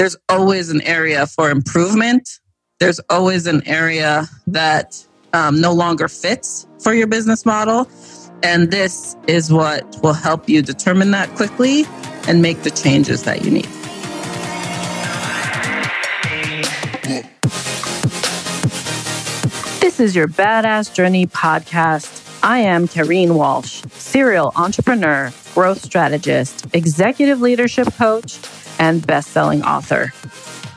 there's always an area for improvement. There's always an area that um, no longer fits for your business model. And this is what will help you determine that quickly and make the changes that you need. This is your Badass Journey podcast. I am Kareen Walsh, serial entrepreneur, growth strategist, executive leadership coach, and best-selling author.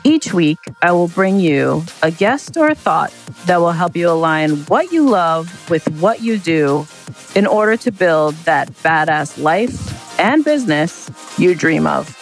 Each week, I will bring you a guest or a thought that will help you align what you love with what you do in order to build that badass life and business you dream of.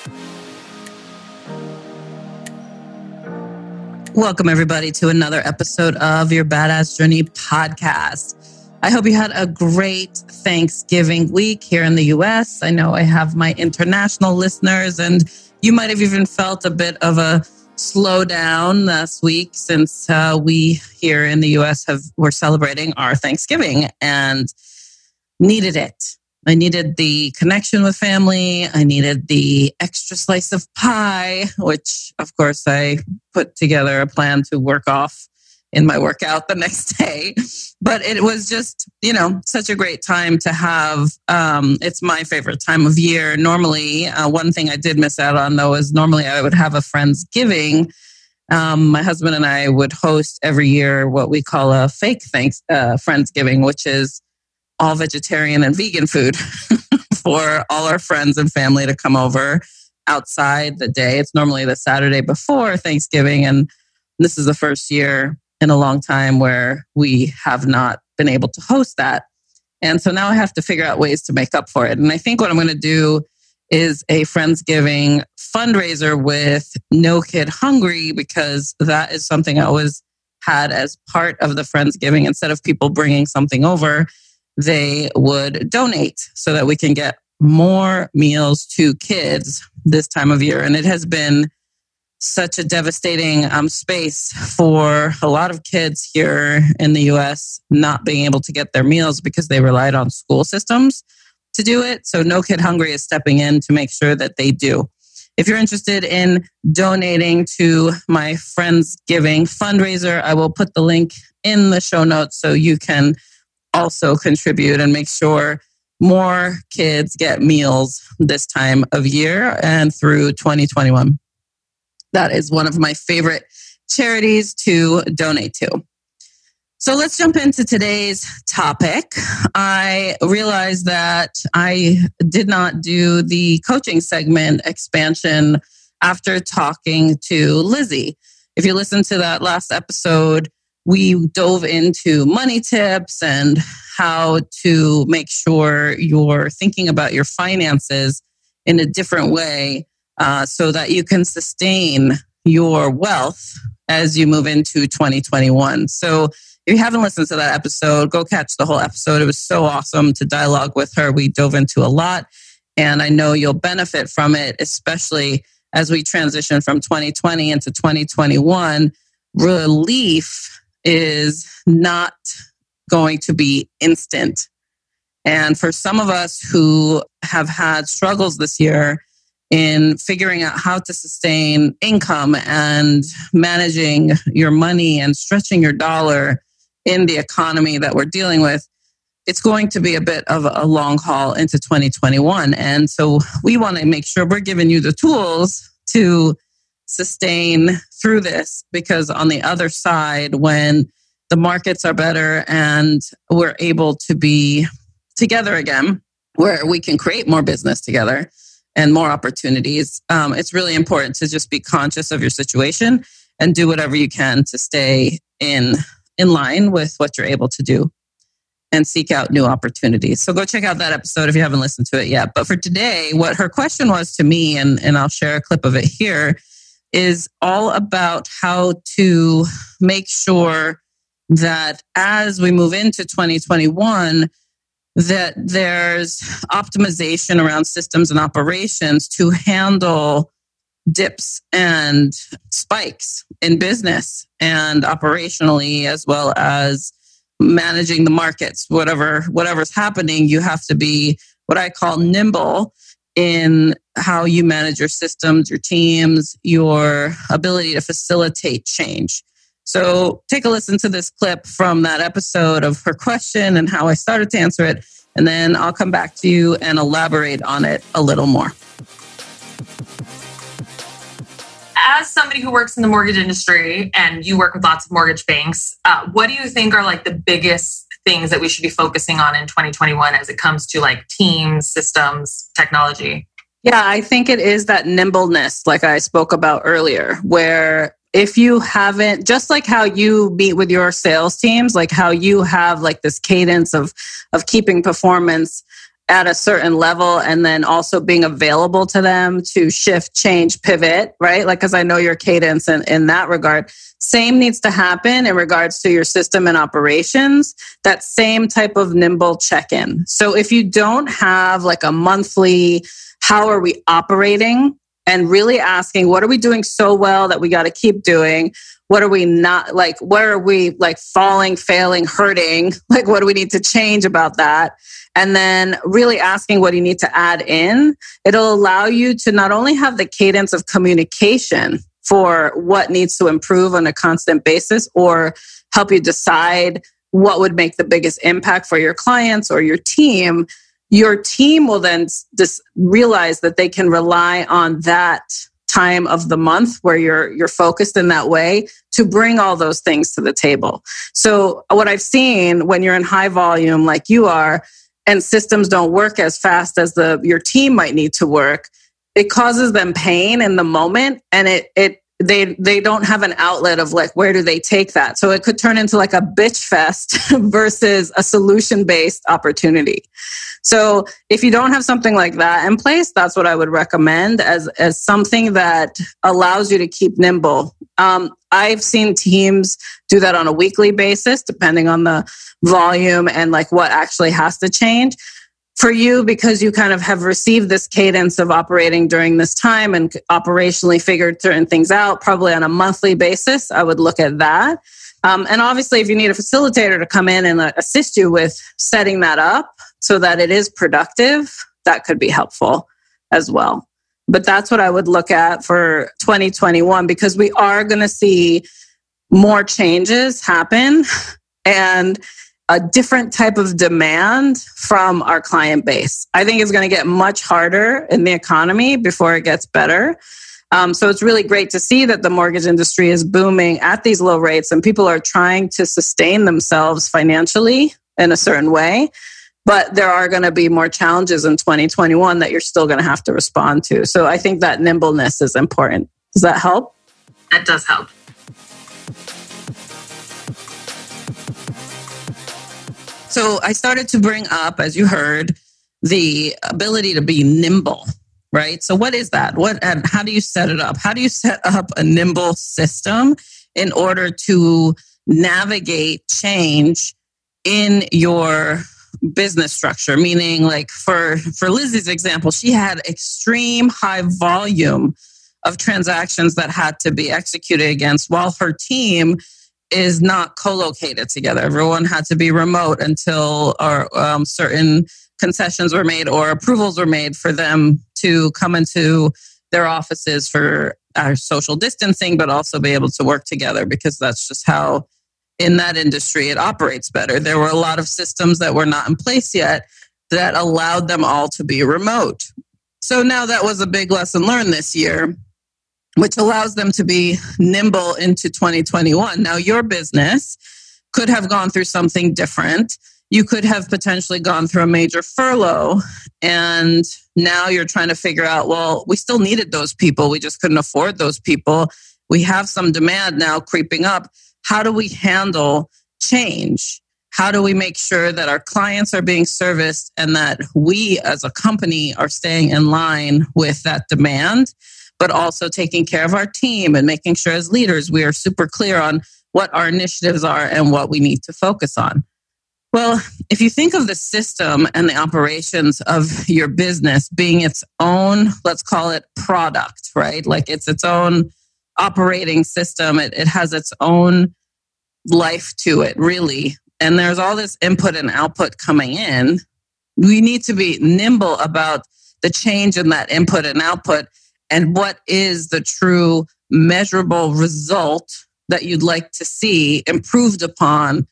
Welcome, everybody, to another episode of your Badass Journey podcast. I hope you had a great Thanksgiving week here in the US. I know I have my international listeners, and you might have even felt a bit of a slowdown this week since uh, we here in the US have we're celebrating our Thanksgiving and needed it. I needed the connection with family. I needed the extra slice of pie, which of course I put together a plan to work off in my workout the next day. But it was just, you know, such a great time to have. Um, it's my favorite time of year. Normally, uh, one thing I did miss out on though is normally I would have a friend's giving. Um, my husband and I would host every year what we call a fake thanks uh, friendsgiving, which is all vegetarian and vegan food for all our friends and family to come over outside the day. It's normally the Saturday before Thanksgiving, and this is the first year in a long time where we have not been able to host that. And so now I have to figure out ways to make up for it. And I think what I'm going to do is a Friendsgiving fundraiser with No Kid Hungry because that is something I always had as part of the Friendsgiving. Instead of people bringing something over, they would donate so that we can get more meals to kids this time of year. And it has been such a devastating um, space for a lot of kids here in the US not being able to get their meals because they relied on school systems to do it. So, No Kid Hungry is stepping in to make sure that they do. If you're interested in donating to my Friends Giving fundraiser, I will put the link in the show notes so you can also contribute and make sure more kids get meals this time of year and through 2021. That is one of my favorite charities to donate to. So let's jump into today's topic. I realized that I did not do the coaching segment expansion after talking to Lizzie. If you listen to that last episode, we dove into money tips and how to make sure you're thinking about your finances in a different way uh, so that you can sustain your wealth as you move into 2021. So, if you haven't listened to that episode, go catch the whole episode. It was so awesome to dialogue with her. We dove into a lot, and I know you'll benefit from it, especially as we transition from 2020 into 2021. Relief is not going to be instant. And for some of us who have had struggles this year, in figuring out how to sustain income and managing your money and stretching your dollar in the economy that we're dealing with, it's going to be a bit of a long haul into 2021. And so we want to make sure we're giving you the tools to sustain through this because on the other side, when the markets are better and we're able to be together again, where we can create more business together and more opportunities. Um, it's really important to just be conscious of your situation and do whatever you can to stay in in line with what you're able to do and seek out new opportunities. So go check out that episode if you haven't listened to it yet. But for today, what her question was to me, and, and I'll share a clip of it here, is all about how to make sure that as we move into 2021, that there's optimization around systems and operations to handle dips and spikes in business and operationally as well as managing the markets whatever whatever's happening you have to be what i call nimble in how you manage your systems, your teams, your ability to facilitate change. So take a listen to this clip from that episode of her question and how I started to answer it. And then I'll come back to you and elaborate on it a little more. As somebody who works in the mortgage industry and you work with lots of mortgage banks, uh, what do you think are like the biggest things that we should be focusing on in 2021 as it comes to like teams, systems, technology? Yeah, I think it is that nimbleness, like I spoke about earlier, where if you haven't just like how you meet with your sales teams like how you have like this cadence of of keeping performance at a certain level and then also being available to them to shift change pivot right? Like because i know your cadence in, in that regard. Same needs to happen in regards to your system and operations that same type of nimble check-in. So if you don't have like a monthly how are we operating and really asking what are we doing so well that we got to keep doing? What are we not like where are we like falling failing hurting? Like what do we need to change about that? And then really asking what do you need to add in? It'll allow you to not only have the cadence of communication for what needs to improve on a constant basis or help you decide what would make the biggest impact for your clients or your team your team will then just realize that they can rely on that time of the month where you're you're focused in that way to bring all those things to the table. So what I've seen when you're in high volume like you are and systems don't work as fast as the your team might need to work, it causes them pain in the moment and it it they they don't have an outlet of like where do they take that? So it could turn into like a bitch fest versus a solution based opportunity. So if you don't have something like that in place that's what i would recommend as as something that allows you to keep nimble. Um, i've seen teams do that on a weekly basis depending on the volume and like what actually has to change for you because you kind of have received this cadence of operating during this time and operationally figured certain things out probably on a monthly basis i would look at that. Um, and obviously if you need a facilitator to come in and uh, assist you with setting that up so that it is productive that could be helpful as well. But that's what i would look at for 2021 because we are going to see more changes happen. And a different type of demand from our client base. I think it's going to get much harder in the economy before it gets better. Um, so it's really great to see that the mortgage industry is booming at these low rates and people are trying to sustain themselves financially in a certain way. But there are going to be more challenges in 2021 that you're still going to have to respond to. So I think that nimbleness is important. Does that help? That does help. So I started to bring up, as you heard, the ability to be nimble, right? So what is that? What and how do you set it up? How do you set up a nimble system in order to navigate change in your business structure meaning like for for Lizzie's example she had extreme high volume of transactions that had to be executed against while her team is not co-located together. Everyone had to be remote until or um, certain concessions were made or approvals were made for them to come into their offices for our social distancing, but also be able to work together because that's just how in that industry it operates better. There were a lot of systems that were not in place yet that allowed them all to be remote. So now that was a big lesson learned this year which allows them to be nimble into 2021. Now, your business could have gone through something different. You could have potentially gone through a major furlough, and now you're trying to figure out well, we still needed those people. We just couldn't afford those people. We have some demand now creeping up. How do we handle change? How do we make sure that our clients are being serviced and that we as a company are staying in line with that demand? But also taking care of our team and making sure as leaders we are super clear on what our initiatives are and what we need to focus on. Well, if you think of the system and the operations of your business being its own, let's call it product, right? Like it's its own operating system, it, it has its own life to it, really. And there's all this input and output coming in. We need to be nimble about the change in that input and output and what is the true measurable result that you'd like to see improved upon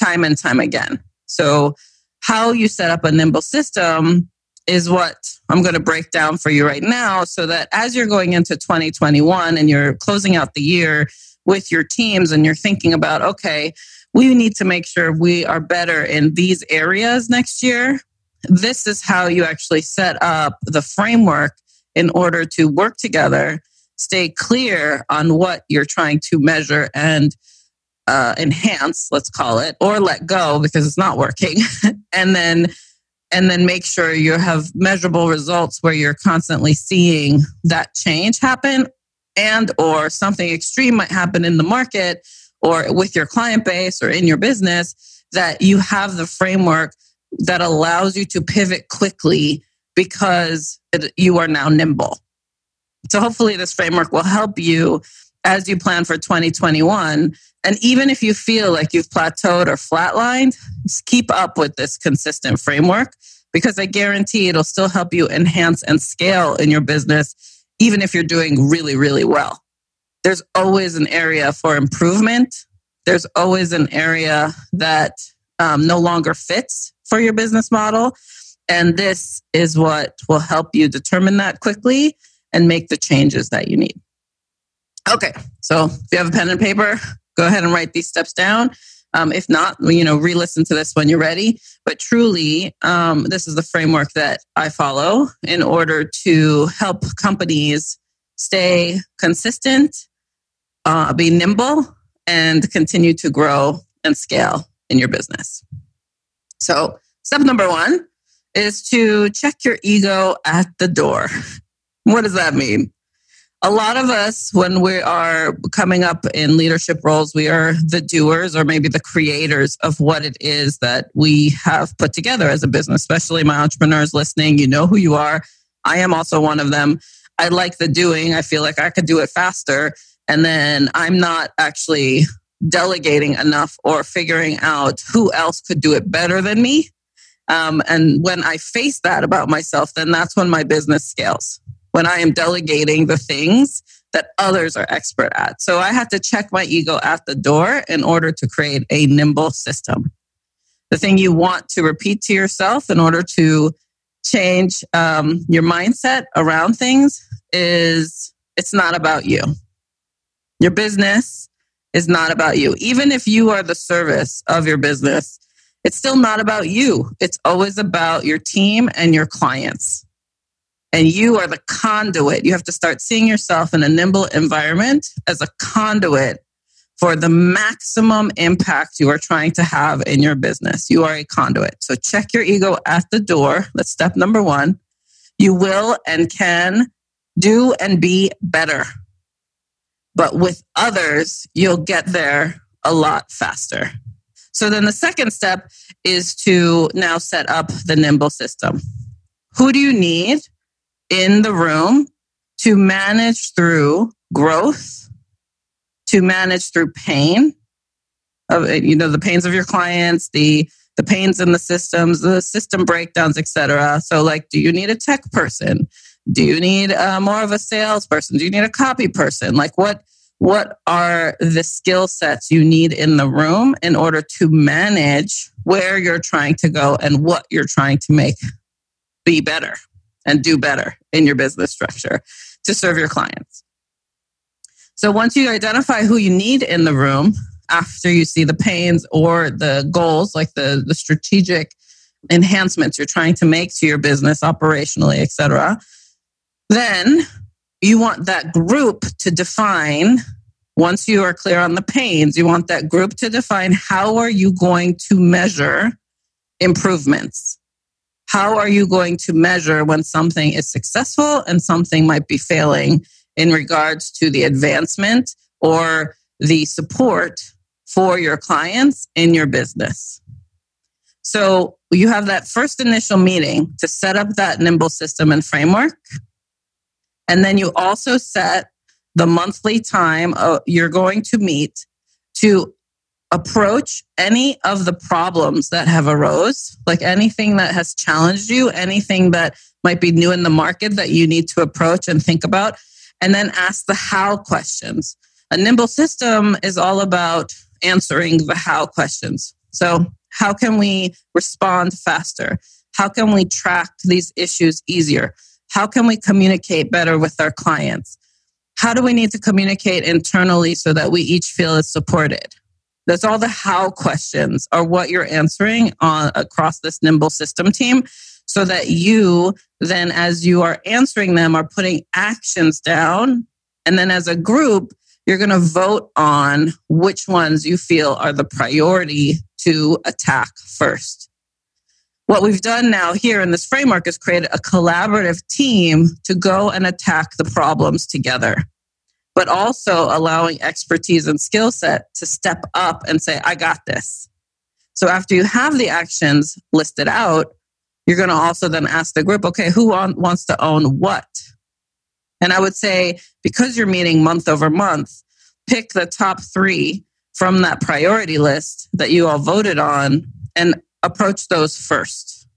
time and time again. So, how you set up a nimble system is what I'm going to break down for you right now so that as you're going into 2021 and you're closing out the year with your teams and you're thinking about, okay, we need to make sure we are better in these areas next year. This is how you actually set up the framework in order to work together, stay clear on what you're trying to measure and uh, enhance, let's call it, or let go because it's not working, and then and then make sure you have measurable results where you're constantly seeing that change happen and or something extreme might happen in the market or with your client base or in your business that you have the framework that allows you to pivot quickly because it, you are now nimble. So hopefully this framework will help you as you plan for 2021. And even if you feel like you've plateaued or flatlined, keep up with this consistent framework because I guarantee it'll still help you enhance and scale in your business, even if you're doing really, really well. There's always an area for improvement. There's always an area that um, no longer fits for your business model. And this is what will help you determine that quickly and make the changes that you need. Okay, so if you have a pen and paper, go ahead and write these steps down. Um, if not, you know, re-listen to this when you're ready. But truly, um, this is the framework that I follow in order to help companies stay consistent, uh, be nimble, and continue to grow and scale in your business. So, step number one is to check your ego at the door. What does that mean? A lot of us, when we are coming up in leadership roles, we are the doers or maybe the creators of what it is that we have put together as a business, especially my entrepreneurs listening. You know who you are. I am also one of them. I like the doing. I feel like I could do it faster. And then I'm not actually delegating enough or figuring out who else could do it better than me. Um, and when I face that about myself, then that's when my business scales. When I am delegating the things that others are expert at. So I had to check my ego at the door in order to create a nimble system. The thing you want to repeat to yourself in order to change um, your mindset around things is it's not about you. Your business is not about you. Even if you are the service of your business, it's still not about you. It's always about your team and your clients. And you are the conduit. You have to start seeing yourself in a nimble environment as a conduit for the maximum impact you are trying to have in your business. You are a conduit. So check your ego at the door. That's step number one. You will and can do and be better. But with others, you'll get there a lot faster. So then the second step is to now set up the nimble system. Who do you need in the room to manage through growth, to manage through pain of you know the pains of your clients, the the pains in the systems, the system breakdowns, etc. So like do you need a tech person? Do you need uh, more of a salesperson? Do you need a copy person? Like what what are the skill sets you need in the room in order to manage where you're trying to go and what you're trying to make be better and do better in your business structure to serve your clients. So once you identify who you need in the room after you see the pains or the goals like the the strategic enhancements you're trying to make to your business operationally, etc., then you want that group to define once you are clear on the pains you want that group to define how are you going to measure improvements? How are you going to measure when something is successful and something might be failing in regards to the advancement or the support for your clients in your business? So you have that first initial meeting to set up that nimble system and framework and then you also set the monthly time uh, you're going to meet to approach any of the problems that have arose, like anything that has challenged you, anything that might be new in the market that you need to approach and think about, and then ask the how questions. A nimble system is all about answering the how questions. So, how can we respond faster? How can we track these issues easier? How can we communicate better with our clients? How do we need to communicate internally so that we each feel is supported? That's all the how questions are what you're answering on across this nimble system team so that you then as you are answering them are putting actions down and then as a group you're going to vote on which ones you feel are the priority to attack first. What we've done now here in this framework is create a collaborative team to go and attack the problems together but also allowing expertise and skill set to step up and say, I got this. So after you have the actions listed out, you're going to also then ask the group, okay, who wants to own what? And I would say, because you're meeting month over month, pick the top three from that priority list that you all voted on and approach those first.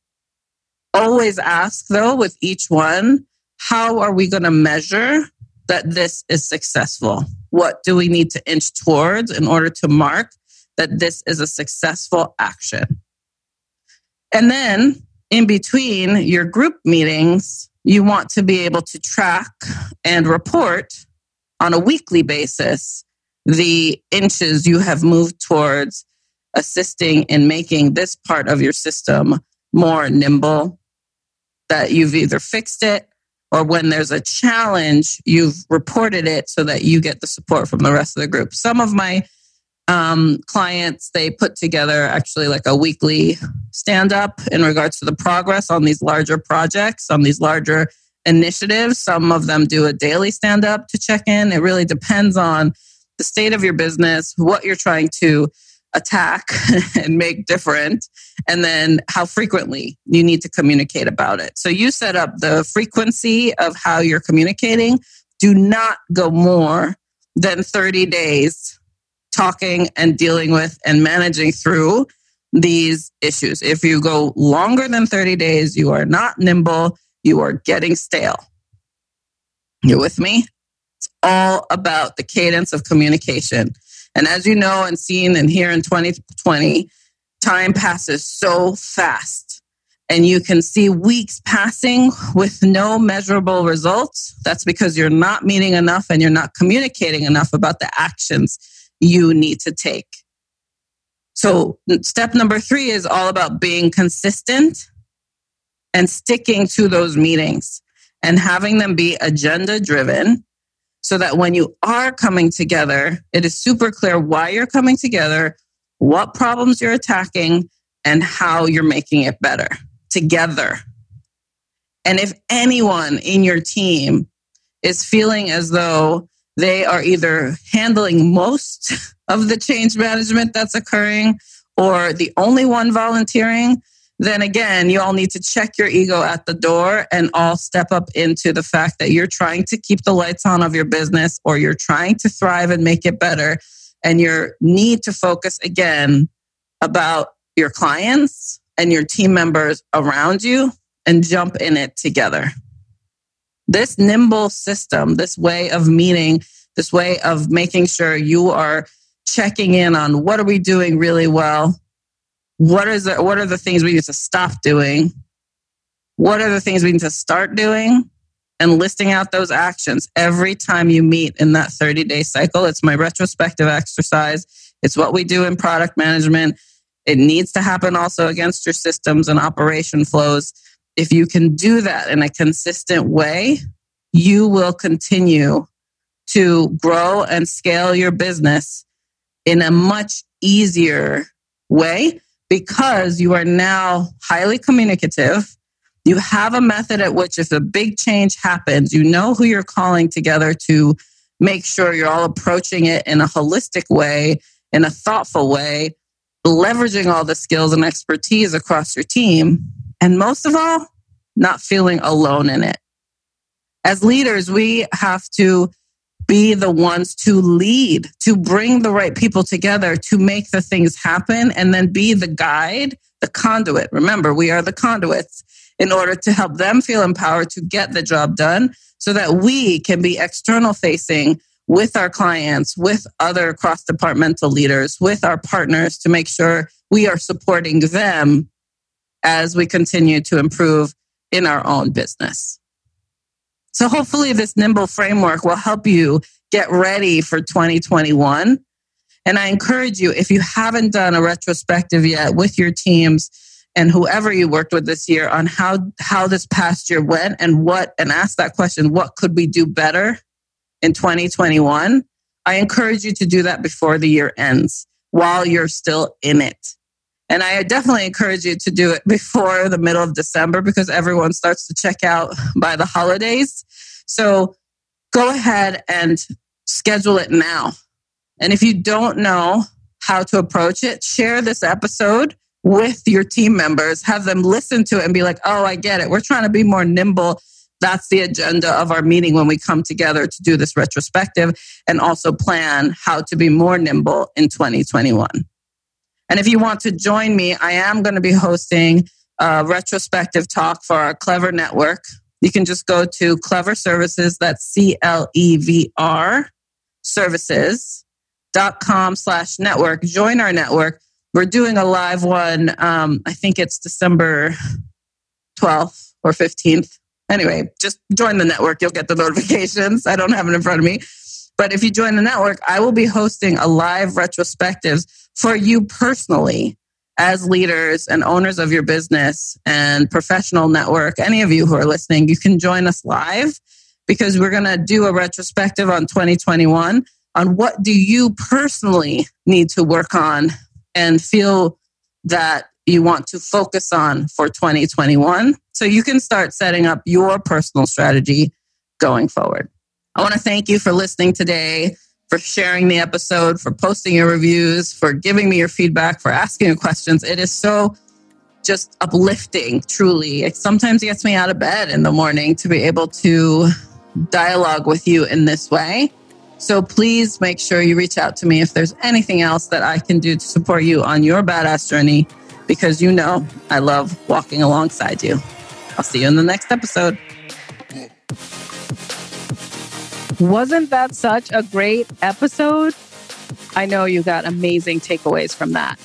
Always ask, though, with each one, how are we going to measure that this is successful? What do we need to inch towards in order to mark that this is a successful action? And then in between your group meetings, you want to be able to track and report on a weekly basis the inches you have moved towards assisting in making this part of your system more nimble, that you've either fixed it or when there's a challenge, you've reported it so that you get the support from the rest of the group. Some of my um, clients, they put together actually like a weekly stand up in regards to the progress on these larger projects, on these larger initiatives. Some of them do a daily stand up to check in. It really depends on the state of your business, what you're trying to attack and make different and then how frequently you need to communicate about it. So you set up the frequency of how you're communicating. Do not go more than 30 days talking and dealing with and managing through these issues. If you go longer than 30 days you are not nimble. You are getting stale. You're with me? It's all about the cadence of communication and as you know and seen and here in 2020, time passes so fast. And you can see weeks passing with no measurable results. That's because you're not meeting enough and you're not communicating enough about the actions you need to take. So, step number three is all about being consistent and sticking to those meetings and having them be agenda driven so that when you are coming together, it is super clear why you're coming together, what problems you're attacking, and how you're making it better together. And if anyone in your team is feeling as though they are either handling most of the change management that's occurring or the only one volunteering, then again, you all need to check your ego at the door and all step up into the fact that you're trying to keep the lights on of your business or you're trying to thrive and make it better. And your need to focus again about your clients and your team members around you and jump in it together. This nimble system, this way of meeting, this way of making sure you are checking in on what are we doing really well what is the, what are the things we need to stop doing? What are the things we need to start doing? And listing out those actions every time you meet in that 30 day cycle. It's my retrospective exercise. It's what we do in product management. It needs to happen also against your systems and operation flows. If you can do that in a consistent way, you will continue to grow and scale your business in a much easier way because you are now highly communicative. You have a method at which, if a big change happens, you know who you're calling together to make sure you're all approaching it in a holistic way, in a thoughtful way, leveraging all the skills and expertise across your team. And most of all, not feeling alone in it. As leaders, we have to be the ones to lead, to bring the right people together, to make the things happen, and then be the guide, the conduit. Remember, we are the conduits in order to help them feel empowered to get the job done so that we can be external facing with our clients, with other cross departmental leaders, with our partners to make sure we are supporting them as we continue to improve in our own business. So hopefully this nimble framework will help you get ready for 2021. And I encourage you, if you haven't done a retrospective yet with your teams and whoever you worked with this year on how, how this past year went and what, and ask that question, what could we do better in 2021? I encourage you to do that before the year ends while you're still in it. And I definitely encourage you to do it before the middle of December because everyone starts to check out by the holidays. So go ahead and schedule it now. And if you don't know how to approach it, share this episode with your team members, have them listen to it and be like, oh, I get it. We're trying to be more nimble. That's the agenda of our meeting when we come together to do this retrospective and also plan how to be more nimble in 2021. And if you want to join me, I am going to be hosting a retrospective talk for our Clevr Network. You can just go to Clevr Services, that's C L E V R services.com slash network. Join our network. We're doing a live one. Um, I think it's December 12th or 15th. Anyway, just join the network. You'll get the notifications. I don't have it in front of me. But if you join the network, I will be hosting a live retrospectives for you personally as leaders and owners of your business and professional network, any of you who are listening, you can join us live because we're going to do a retrospective on 2021 on what do you personally need to work on and feel that you want to focus on for 2021 so you can start setting up your personal strategy going forward. I want to thank you for listening today for sharing the episode, for posting your reviews, for giving me your feedback, for asking your questions. It is so just uplifting, truly. It sometimes gets me out of bed in the morning to be able to dialogue with you in this way. So please make sure you reach out to me if there's anything else that I can do to support you on your badass journey, because you know I love walking alongside you. I'll see you in the next episode. Wasn't that such a great episode? I know you got amazing takeaways from that.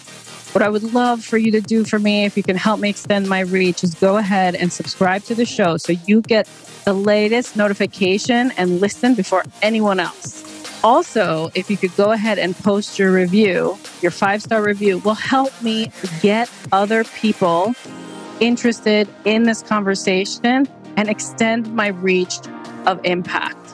What I would love for you to do for me, if you can help me extend my reach, is go ahead and subscribe to the show so you get the latest notification and listen before anyone else. Also, if you could go ahead and post your review, your five star review will help me get other people interested in this conversation and extend my reach of impact.